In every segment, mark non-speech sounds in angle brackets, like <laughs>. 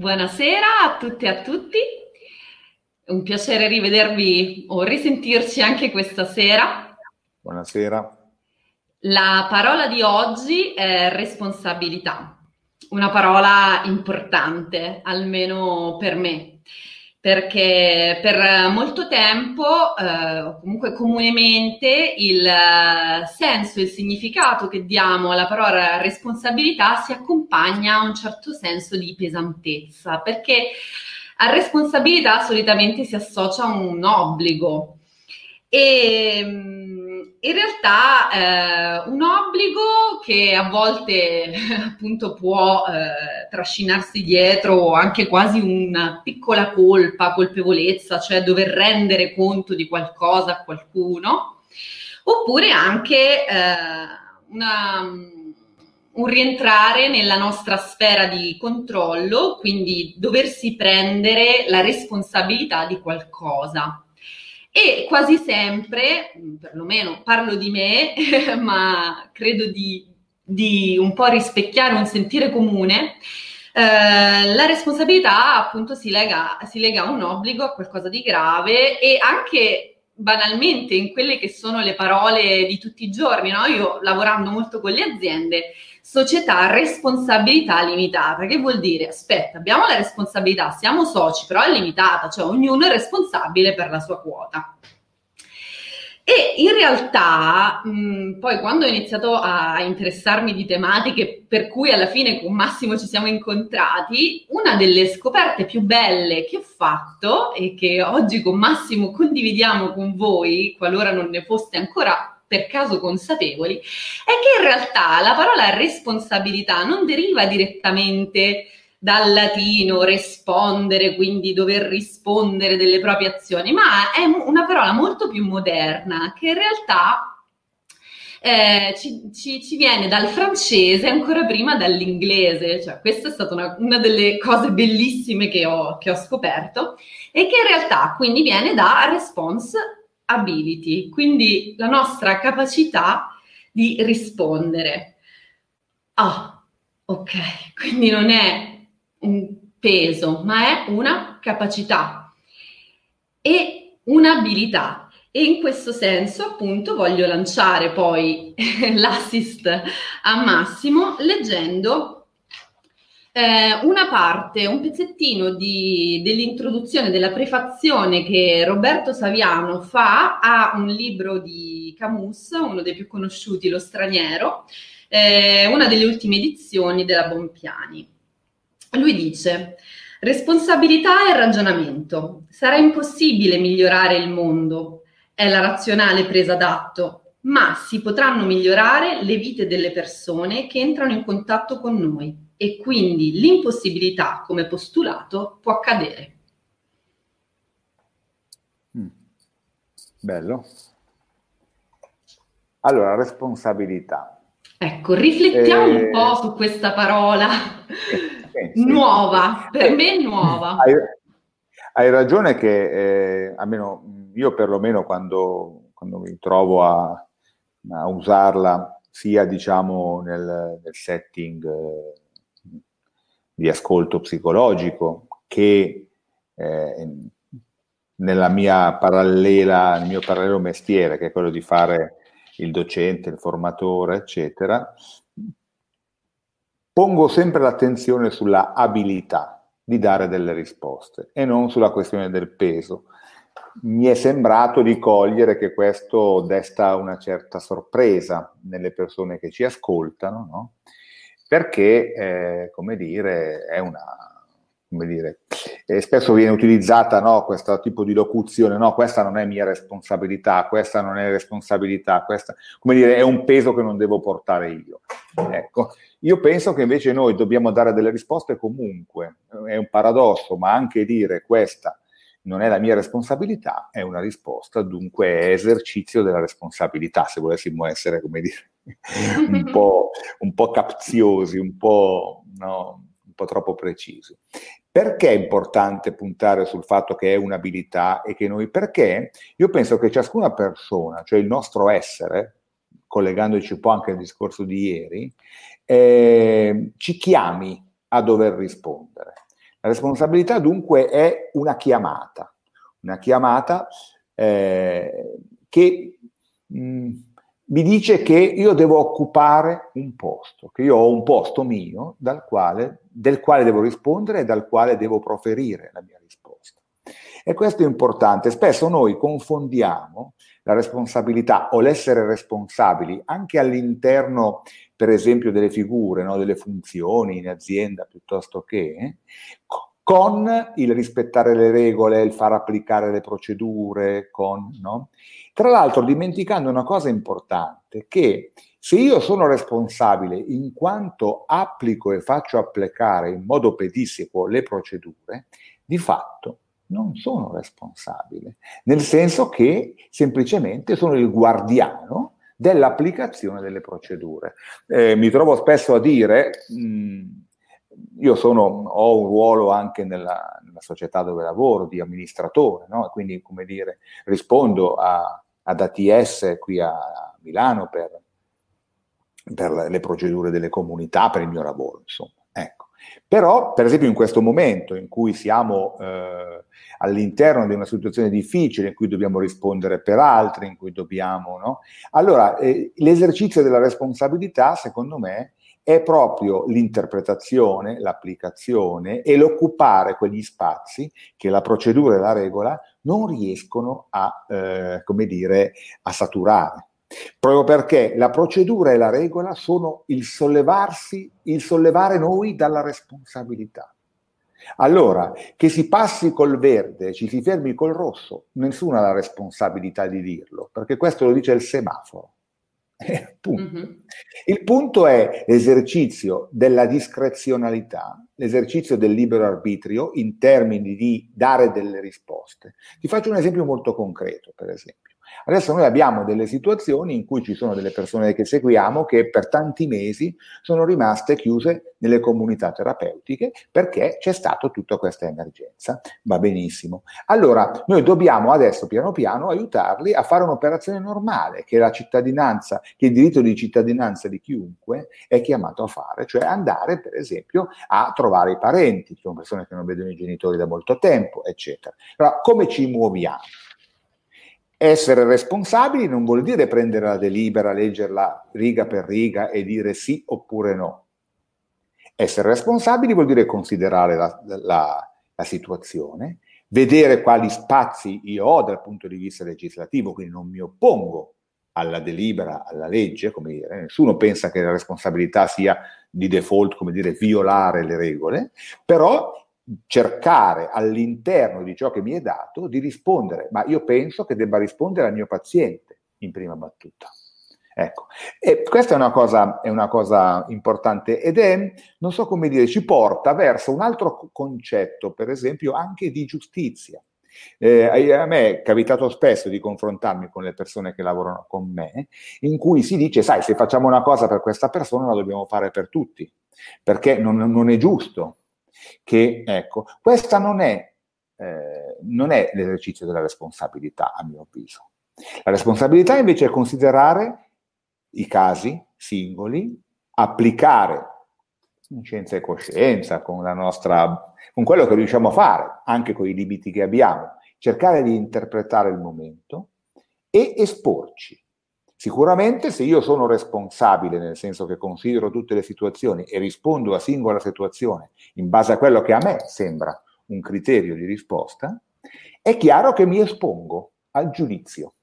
Buonasera a tutte e a tutti. È un piacere rivedervi o risentirci anche questa sera. Buonasera. La parola di oggi è responsabilità, una parola importante, almeno per me, perché per molto tempo, eh, comunque comunemente, il senso e il significato che diamo alla parola responsabilità si accompagna a un certo senso di pesantezza, perché a responsabilità solitamente si associa un obbligo. E in realtà eh, un obbligo che a volte <laughs> appunto può eh, trascinarsi dietro anche quasi una piccola colpa, colpevolezza, cioè dover rendere conto di qualcosa a qualcuno, oppure anche eh, una, un rientrare nella nostra sfera di controllo, quindi doversi prendere la responsabilità di qualcosa. E quasi sempre, perlomeno parlo di me, <laughs> ma credo di, di, un po' rispecchiare un sentire comune, eh, la responsabilità appunto si lega, si lega a un obbligo, a qualcosa di grave e anche banalmente in quelle che sono le parole di tutti i giorni, no? Io lavorando molto con le aziende società responsabilità limitata, che vuol dire, aspetta, abbiamo la responsabilità, siamo soci, però è limitata, cioè ognuno è responsabile per la sua quota. E in realtà, mh, poi quando ho iniziato a interessarmi di tematiche per cui alla fine con Massimo ci siamo incontrati, una delle scoperte più belle che ho fatto e che oggi con Massimo condividiamo con voi, qualora non ne foste ancora per caso consapevoli, è che in realtà la parola responsabilità non deriva direttamente dal latino rispondere, quindi dover rispondere delle proprie azioni, ma è una parola molto più moderna che in realtà eh, ci, ci, ci, viene dal francese ancora prima dall'inglese, cioè questa è stata una, una delle cose bellissime che ho, che ho scoperto e che in realtà quindi viene da response ability, quindi la nostra capacità di rispondere. Ah, ok, quindi non è un peso, ma è una capacità e un'abilità. E in questo senso, appunto, voglio lanciare poi <laughs> l'assist a Massimo leggendo eh, una parte, un pezzettino di, dell'introduzione, della prefazione che Roberto Saviano fa a un libro di Camus, uno dei più conosciuti, Lo straniero, eh, una delle ultime edizioni della Bompiani. Lui dice, responsabilità e ragionamento. Sarà impossibile migliorare il mondo, è la razionale presa d'atto, ma si potranno migliorare le vite delle persone che entrano in contatto con noi e quindi l'impossibilità come postulato può accadere. Mm. Bello. Allora, responsabilità. Ecco, riflettiamo eh, un po' su questa parola eh, sì, nuova, sì. per me nuova. Hai, hai ragione che, eh, almeno io perlomeno quando, quando mi trovo a, a usarla, sia diciamo nel, nel setting eh, di ascolto psicologico che eh, nella mia parallela, nel mio parallelo mestiere, che è quello di fare il docente, il formatore, eccetera, pongo sempre l'attenzione sulla abilità di dare delle risposte e non sulla questione del peso. Mi è sembrato di cogliere che questo desta una certa sorpresa nelle persone che ci ascoltano, no? Perché, eh, come dire, è una, come dire, eh, spesso viene utilizzata no, questo tipo di locuzione, no, questa non è mia responsabilità, questa non è responsabilità, questa, come dire, è un peso che non devo portare io. Ecco, io penso che invece noi dobbiamo dare delle risposte comunque, è un paradosso, ma anche dire questa non è la mia responsabilità è una risposta, dunque è esercizio della responsabilità, se volessimo essere, come dire, un po', un po capziosi, un po', no, un po' troppo precisi. Perché è importante puntare sul fatto che è un'abilità e che noi, perché io penso che ciascuna persona, cioè il nostro essere, collegandoci un po' anche al discorso di ieri, eh, ci chiami a dover rispondere. La responsabilità dunque è una chiamata, una chiamata eh, che mh, mm, mi dice che io devo occupare un posto, che io ho un posto mio quale, del quale devo rispondere e dal quale devo proferire la mia risposta. E questo è importante. Spesso noi confondiamo la responsabilità o l'essere responsabili anche all'interno, per esempio, delle figure, no? delle funzioni in azienda piuttosto che, con il rispettare le regole, il far applicare le procedure, con, no? Tra l'altro dimenticando una cosa importante, che se io sono responsabile in quanto applico e faccio applicare in modo pedissequo le procedure, di fatto non sono responsabile, nel senso che semplicemente sono il guardiano dell'applicazione delle procedure. Eh, mi trovo spesso a dire, mh, io sono, ho un ruolo anche nella, nella, società dove lavoro di amministratore, no? quindi come dire, rispondo a, ad ATS qui a Milano per, per le procedure delle comunità, per il mio lavoro, insomma. Ecco. Però, per esempio, in questo momento in cui siamo eh, all'interno di una situazione difficile, in cui dobbiamo rispondere per altri, in cui dobbiamo, no? Allora, eh, l'esercizio della responsabilità, secondo me, è proprio l'interpretazione, l'applicazione e l'occupare quegli spazi che la procedura e la regola non riescono a, eh, come dire, a saturare. Proprio perché la procedura e la regola sono il sollevarsi, il sollevare noi dalla responsabilità. Allora, che si passi col verde, ci si fermi col rosso, nessuno ha la responsabilità di dirlo, perché questo lo dice il semaforo. Eh, punto. Mm-hmm. Il punto è l'esercizio della discrezionalità, l'esercizio del libero arbitrio in termini di dare delle risposte. Ti faccio un esempio molto concreto, per esempio. Adesso noi abbiamo delle situazioni in cui ci sono delle persone che seguiamo che per tanti mesi sono rimaste chiuse nelle comunità terapeutiche perché c'è stata tutta questa emergenza. Va benissimo. Allora, noi dobbiamo adesso piano piano aiutarli a fare un'operazione normale che la cittadinanza, che il diritto di cittadinanza di chiunque è chiamato a fare, cioè andare per esempio a trovare i parenti, sono persone che non vedono i genitori da molto tempo, eccetera. Allora, come ci muoviamo? Essere responsabili non vuol dire prendere la delibera, leggerla riga per riga e dire sì oppure no. Essere responsabili vuol dire considerare la, la, la situazione, vedere quali spazi io ho dal punto di vista legislativo, quindi non mi oppongo alla delibera, alla legge, come dire, nessuno pensa che la responsabilità sia di default, come dire, violare le regole, però cercare all'interno di ciò che mi è dato di rispondere, ma io penso che debba rispondere al mio paziente in prima battuta. Ecco, e questa è una, cosa, è una cosa importante ed è, non so come dire, ci porta verso un altro concetto, per esempio, anche di giustizia. Eh, a me è capitato spesso di confrontarmi con le persone che lavorano con me, in cui si dice, sai, se facciamo una cosa per questa persona la dobbiamo fare per tutti, perché non, non è giusto che, ecco, questa non è, eh, non è l'esercizio della responsabilità, a mio avviso. La responsabilità invece è considerare i casi singoli, applicare in scienza e coscienza, con, nostra, con quello che riusciamo a fare, anche con i limiti che abbiamo, cercare di interpretare il momento e esporci Sicuramente se io sono responsabile, nel senso che considero tutte le situazioni e rispondo a singola situazione in base a quello che a me sembra un criterio di risposta, è chiaro che mi espongo al giudizio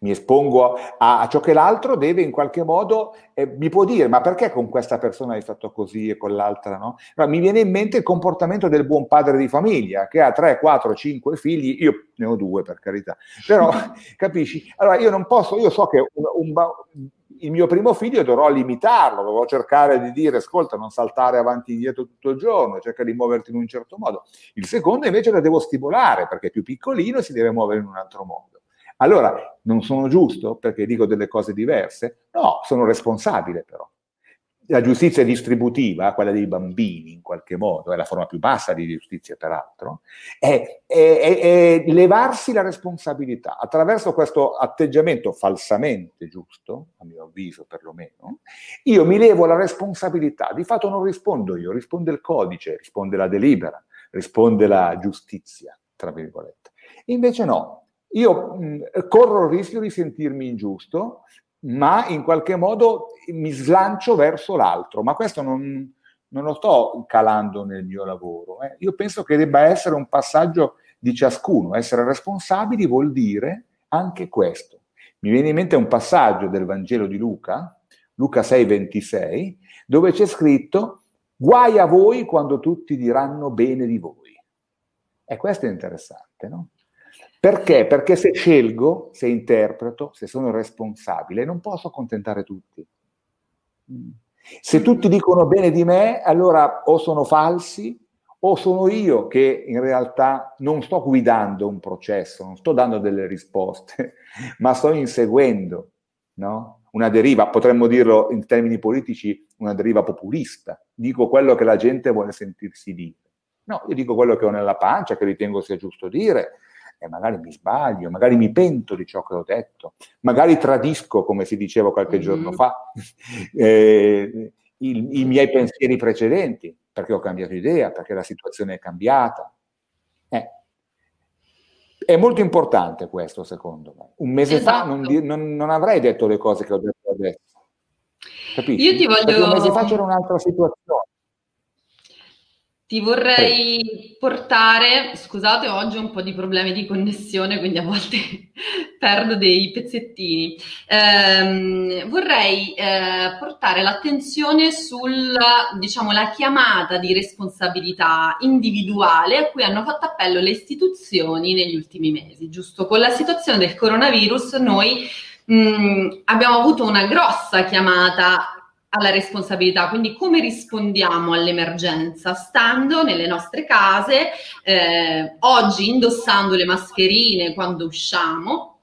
mi espongo a, a, ciò che l'altro deve in qualche modo, eh, mi può dire, ma perché con questa persona hai fatto così e con l'altra no? Allora, mi viene in mente il comportamento del buon padre di famiglia, che ha 3, 4, 5 figli, io ne ho due per carità, però <laughs> capisci? Allora io non posso, io so che un, un, il mio primo figlio dovrò limitarlo, dovrò cercare di dire ascolta non saltare avanti e indietro tutto il giorno, cerca di muoverti in un certo modo. Il secondo invece lo devo stimolare perché è più piccolino e si deve muovere in un altro modo. Allora, non sono giusto perché dico delle cose diverse? No, sono responsabile però. la giustizia distributiva, quella dei bambini in qualche modo, è la forma più bassa di giustizia peraltro, è, è, è, è levarsi la responsabilità attraverso questo atteggiamento falsamente giusto, a mio avviso perlomeno, io mi levo la responsabilità, di fatto non rispondo io, risponde il codice, risponde la delibera, risponde la giustizia, tra virgolette. Invece no, io mh, corro il rischio di sentirmi ingiusto ma in qualche modo mi slancio verso l'altro, ma questo non, non lo sto calando nel mio lavoro. Eh. Io penso che debba essere un passaggio di ciascuno, essere responsabili vuol dire anche questo. Mi viene in mente un passaggio del Vangelo di Luca, Luca 6:26, dove c'è scritto guai a voi quando tutti diranno bene di voi. E questo è interessante, no? Perché? Perché se scelgo, se interpreto, se sono responsabile, non posso accontentare tutti. Se tutti dicono bene di me, allora o sono falsi o sono io che in realtà non sto guidando un processo, non sto dando delle risposte, <laughs> ma sto inseguendo no? una deriva, potremmo dirlo in termini politici, una deriva populista. Dico quello che la gente vuole sentirsi dire. No, io dico quello che ho nella pancia, che ritengo sia giusto dire, e magari mi sbaglio, magari mi pento di ciò che ho detto, magari tradisco, come si diceva qualche mm-hmm. giorno fa, <laughs> eh, i, i miei pensieri precedenti, perché ho cambiato idea, perché la situazione è cambiata. Eh. È molto importante questo, secondo me. Un mese esatto. fa non, non, non, avrei detto le cose che ho detto adesso. Capisci? Io ti voglio... Perché un mese fa c'era un'altra situazione. Ti vorrei portare, scusate, oggi ho un po' di problemi di connessione, quindi a volte <laughs> perdo dei pezzettini. Ehm, vorrei eh, portare l'attenzione sulla, diciamo, la chiamata di responsabilità individuale a cui hanno fatto appello le istituzioni negli ultimi mesi, giusto? Con la situazione del coronavirus noi mh, abbiamo avuto una grossa chiamata alla responsabilità, quindi come rispondiamo all'emergenza? Stando nelle nostre case, eh, oggi indossando le mascherine quando usciamo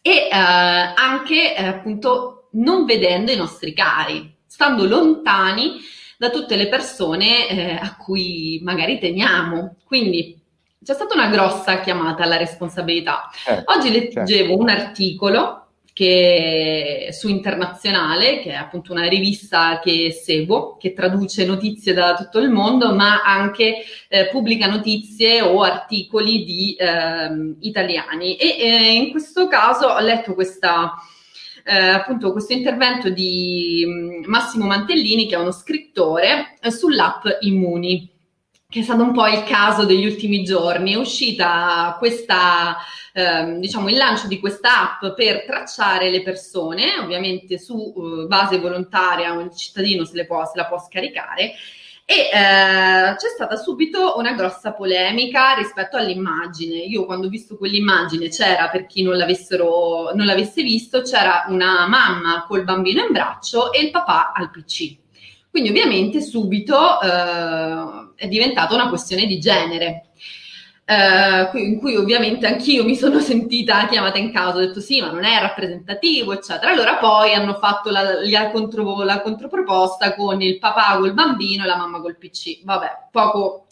e eh, anche eh, appunto non vedendo i nostri cari, stando lontani da tutte le persone eh, a cui magari teniamo. Quindi c'è stata una grossa chiamata alla responsabilità. Certo, oggi leggevo certo. un articolo che su Internazionale, che è appunto una rivista che seguo, che traduce notizie da tutto il mondo, ma anche eh, pubblica notizie o articoli di eh, italiani. E eh, in questo caso ho letto questa, eh, appunto questo intervento di mm, Massimo Mantellini, che è uno scrittore, eh, sull'app Immuni che è stato un po' il caso degli ultimi giorni. È uscita questa, ehm, diciamo, il lancio di questa app per tracciare le persone, ovviamente su uh, base volontaria, il cittadino se, può, se la può scaricare. E eh, c'è stata subito una grossa polemica rispetto all'immagine. Io quando ho visto quell'immagine c'era, per chi non, non l'avesse visto, c'era una mamma col bambino in braccio e il papà al PC. Quindi ovviamente subito eh, è diventata una questione di genere. Uh, in cui ovviamente anch'io mi sono <laughs> sentita chiamata in causa, ho detto sì, ma non è rappresentativo, eccetera. Allora poi hanno fatto la, la, contro, la controproposta con il papà col bambino e la mamma col PC. Vabbè, poco,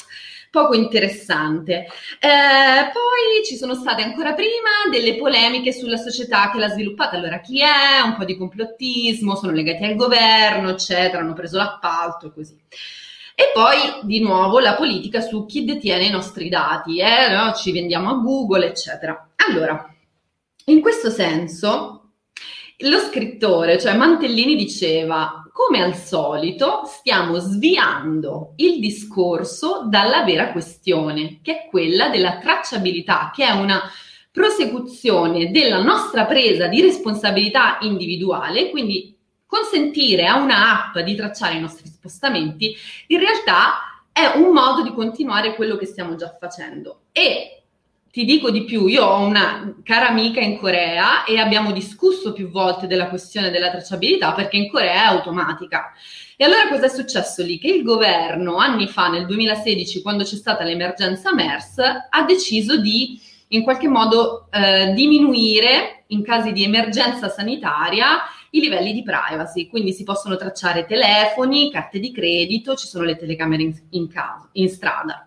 poco interessante. Eh, poi ci sono state ancora prima delle polemiche sulla società che l'ha sviluppata. Allora, chi è? Un po' di complottismo, sono legati al governo, eccetera, hanno preso l'appalto e così. E poi di nuovo la politica su chi detiene i nostri dati, eh? no? ci vendiamo a Google, eccetera. Allora, in questo senso, lo scrittore, cioè Mantellini, diceva come al solito stiamo sviando il discorso dalla vera questione, che è quella della tracciabilità, che è una prosecuzione della nostra presa di responsabilità individuale, quindi consentire a una app di tracciare i nostri spostamenti, in realtà è un modo di continuare quello che stiamo già facendo. E ti dico di più, io ho una cara amica in Corea e abbiamo discusso più volte della questione della tracciabilità perché in Corea è automatica. E allora cosa è successo lì? Che il governo anni fa, nel 2016, quando c'è stata l'emergenza MERS, ha deciso di in qualche modo eh, diminuire in casi di emergenza sanitaria i livelli di privacy, quindi si possono tracciare telefoni, carte di credito, ci sono le telecamere in, in, casa, in strada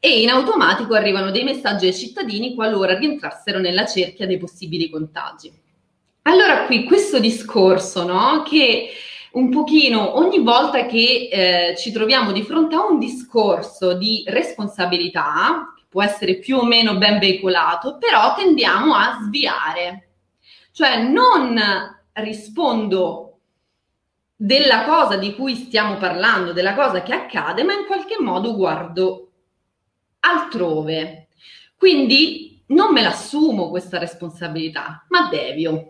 e in automatico arrivano dei messaggi ai cittadini qualora rientrassero nella cerchia dei possibili contagi. Allora qui questo discorso, no? Che un pochino ogni volta che eh, ci troviamo di fronte a un discorso di responsabilità, può essere più o meno ben veicolato, però tendiamo a sviare. Cioè non rispondo della cosa di cui stiamo parlando, della cosa che accade, ma in qualche modo guardo altrove. Quindi non me l'assumo questa responsabilità, ma devio.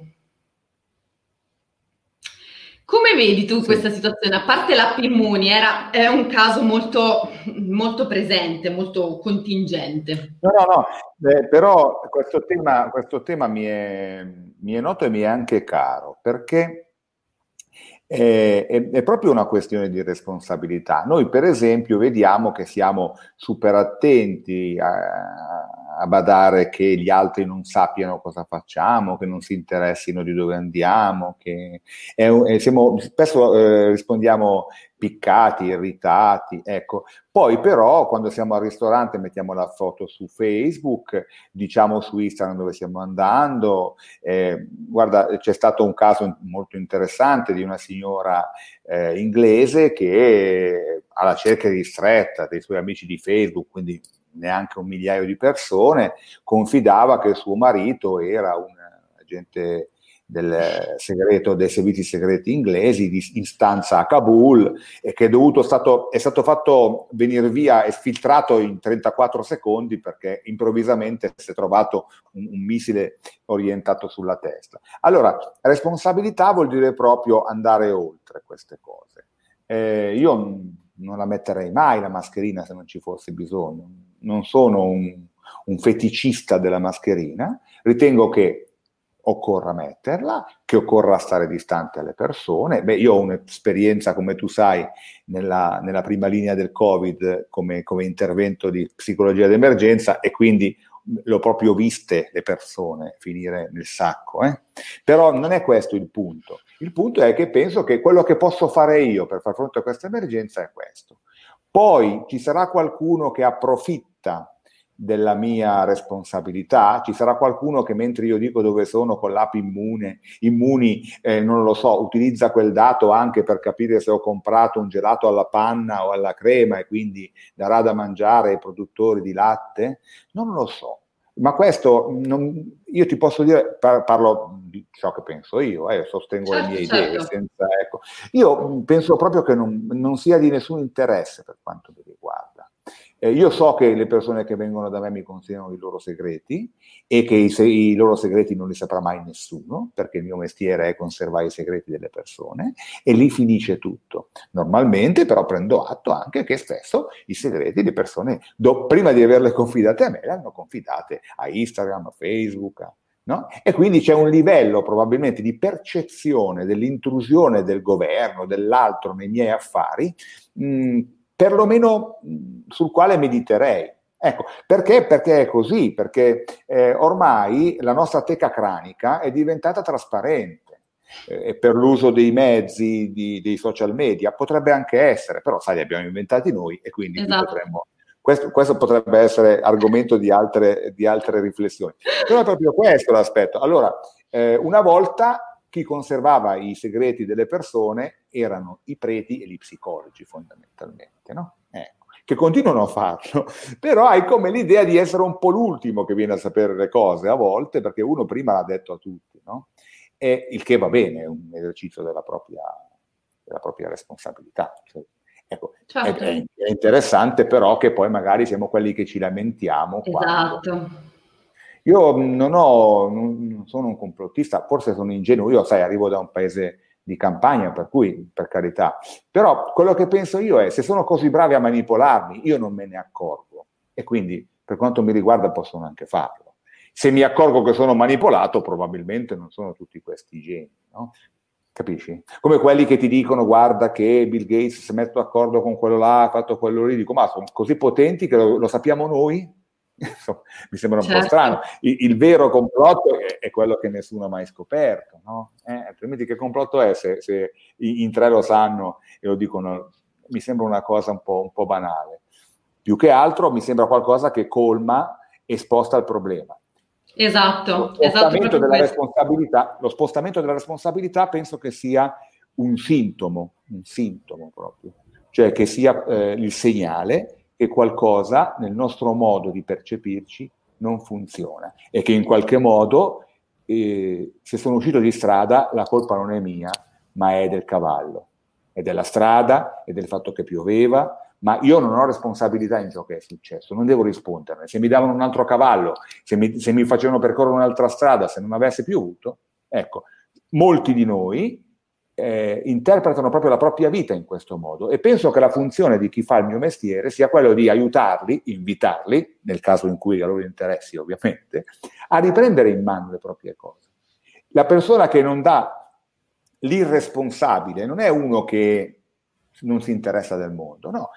Come vedi tu sì. questa situazione? A parte l'app Immuni, era, è un caso molto, molto presente, molto contingente. No, no, no, eh, però questo tema, questo tema mi, è, mi, è, noto e mi è anche caro, perché è, è, è, proprio una questione di responsabilità. Noi, per esempio, vediamo che siamo super attenti a, a badare che gli altri non sappiano cosa facciamo, che non si interessino di dove andiamo, che è, è, siamo, spesso eh, rispondiamo piccati, irritati, ecco. Poi però quando siamo al ristorante mettiamo la foto su Facebook, diciamo su Instagram dove stiamo andando. Eh, guarda, c'è stato un caso molto interessante di una signora eh, inglese che alla cerchia ristretta dei suoi amici di Facebook, quindi neanche un migliaio di persone, confidava che suo marito era un agente del segreto dei servizi segreti inglesi di, in stanza a Kabul e che è, dovuto, stato, è stato fatto venire via e filtrato in 34 secondi perché improvvisamente si è trovato un, un missile orientato sulla testa. Allora, responsabilità vuol dire proprio andare oltre queste cose. Eh, io non la metterei mai la mascherina se non ci fosse bisogno. Non sono un, un feticista della mascherina, ritengo che occorra metterla, che occorra stare distante alle persone. Beh, io ho un'esperienza, come tu sai, nella, nella prima linea del Covid come, come, intervento di psicologia d'emergenza e quindi l'ho proprio viste le persone finire nel sacco. Eh? Però non è questo il punto. Il punto è che penso che quello che posso fare io per far fronte a questa emergenza è questo. Poi ci sarà qualcuno che approfitta della mia responsabilità, ci sarà qualcuno che mentre io dico dove sono con l'app immune, immuni, eh, non lo so, utilizza quel dato anche per capire se ho comprato un gelato alla panna o alla crema e quindi darà da mangiare ai produttori di latte? Non lo so. Ma questo non, io ti posso dire, par- parlo di ciò che penso io, eh, sostengo certo, le mie certo. idee. Senza, ecco. Io penso proprio che non, non sia di nessun interesse per quanto mi riguarda eh, io so che le persone che vengono da me mi consigliano i loro segreti e che i, se- i, loro segreti non li saprà mai nessuno, perché il mio mestiere è conservare i segreti delle persone e lì finisce tutto. Normalmente però prendo atto anche che spesso i segreti le persone, do- prima di averle confidate a me, le hanno confidate a Instagram, a Facebook, a No? E quindi c'è un livello probabilmente di percezione dell'intrusione del governo, dell'altro nei miei affari, mh, perlomeno sul quale mediterei. Ecco, perché? Perché è così, perché eh, ormai la nostra teca cranica è diventata trasparente eh, per l'uso dei mezzi di, dei social media, potrebbe anche essere, però sai, li abbiamo inventati noi e quindi esatto. potremmo, questo, questo, potrebbe essere argomento di altre, di altre, riflessioni. Però è proprio questo l'aspetto. Allora, eh, una volta chi conservava i segreti delle persone erano i preti e gli psicologi fondamentalmente, no? ecco, che continuano a farlo, <laughs> però hai come l'idea di essere un po' l'ultimo che viene a sapere le cose a volte, perché uno prima l'ha detto a tutti, no? E il che va bene, è un esercizio della propria, della propria responsabilità. Cioè, ecco, certo. è, è, interessante però che poi magari siamo quelli che ci lamentiamo. Esatto. Quando, io non, ho, non sono un complottista, forse sono ingenuo, io sai, arrivo da un paese di campagna, per cui per carità. Però quello che penso io è, se sono così bravi a manipolarmi, io non me ne accorgo e quindi per quanto mi riguarda possono anche farlo. Se mi accorgo che sono manipolato, probabilmente non sono tutti questi geni, no? Capisci? Come quelli che ti dicono, guarda che Bill Gates si è messo d'accordo con quello là, ha fatto quello lì, dico, ma sono così potenti che lo, lo sappiamo noi? Mi sembra un certo. po' strano. Il, il vero complotto è, è, quello che nessuno ha mai scoperto, no? eh, altrimenti che complotto è se, se, in tre lo sanno e lo dicono? Mi sembra una cosa un po', un po' banale. Più che altro mi sembra qualcosa che colma e sposta il problema. Esatto, lo spostamento, esatto della responsabilità, lo spostamento della responsabilità penso che sia un sintomo, un sintomo proprio, cioè che sia eh, il segnale che qualcosa nel nostro modo di percepirci non funziona. E che in qualche modo eh, se sono uscito di strada la colpa non è mia, ma è del cavallo, è della strada, è del fatto che pioveva, ma io non ho responsabilità in ciò che è successo, non devo risponderne. Se mi davano un altro cavallo, se mi, se mi facevano percorrere un'altra strada, se non avesse piovuto, ecco, molti di noi eh, interpretano proprio la propria vita in questo modo e penso che la funzione di chi fa il mio mestiere sia quello di aiutarli, invitarli, nel caso in cui a loro interessi ovviamente, a riprendere in mano le proprie cose. La persona che non dà l'irresponsabile non è uno che non si interessa del mondo, no.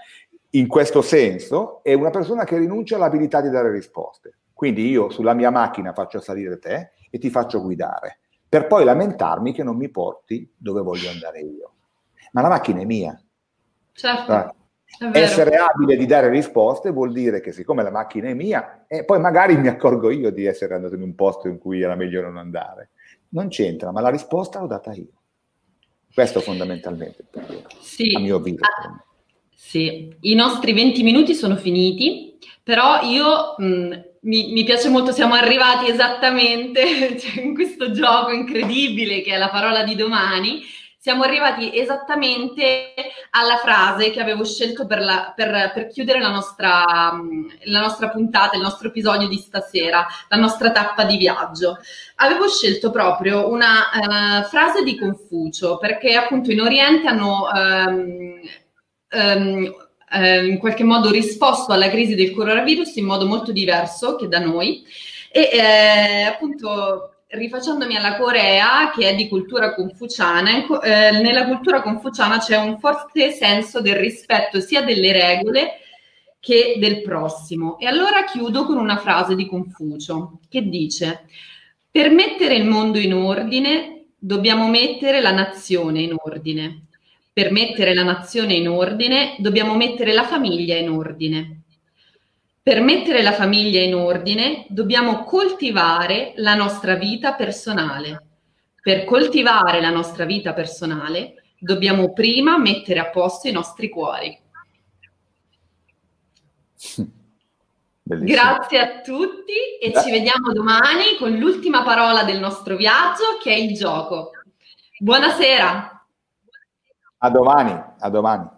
In questo senso è una persona che rinuncia all'abilità di dare risposte. Quindi io sulla mia macchina faccio salire te e ti faccio guidare per poi lamentarmi che non mi porti dove voglio andare io. Ma la macchina è mia. Certo. Essere abile di dare risposte vuol dire che siccome la macchina è mia, e poi magari mi accorgo io di essere andato in un posto in cui era meglio non andare. Non c'entra, ma la risposta l'ho data io. Questo fondamentalmente sì. a mio avviso. Ah, sì, i nostri 20 minuti sono finiti, però io mh, mi, mi, piace molto, siamo arrivati esattamente <laughs> cioè, in questo gioco incredibile che è la parola di domani. Siamo arrivati esattamente alla frase che avevo scelto per, la, per, per chiudere la nostra, la nostra, puntata, il nostro episodio di stasera, la nostra tappa di viaggio. Avevo scelto proprio una uh, frase di Confucio, perché appunto in Oriente hanno um, um, eh, in qualche modo risposto alla crisi del coronavirus in modo molto diverso che da noi e eh, appunto rifacendomi alla Corea che è di cultura confuciana, eh, nella cultura confuciana c'è un forte senso del rispetto sia delle regole che del prossimo. E allora chiudo con una frase di Confucio che dice per mettere il mondo in ordine dobbiamo mettere la nazione in ordine per mettere la nazione in ordine dobbiamo mettere la famiglia in ordine. Per mettere la famiglia in ordine dobbiamo coltivare la nostra vita personale. Per coltivare la nostra vita personale dobbiamo prima mettere a posto i nostri cuori. <laughs> Bellissimo. Grazie a tutti e Beh. ci vediamo domani con l'ultima parola del nostro viaggio che è il gioco. Buonasera. A domani, a domani.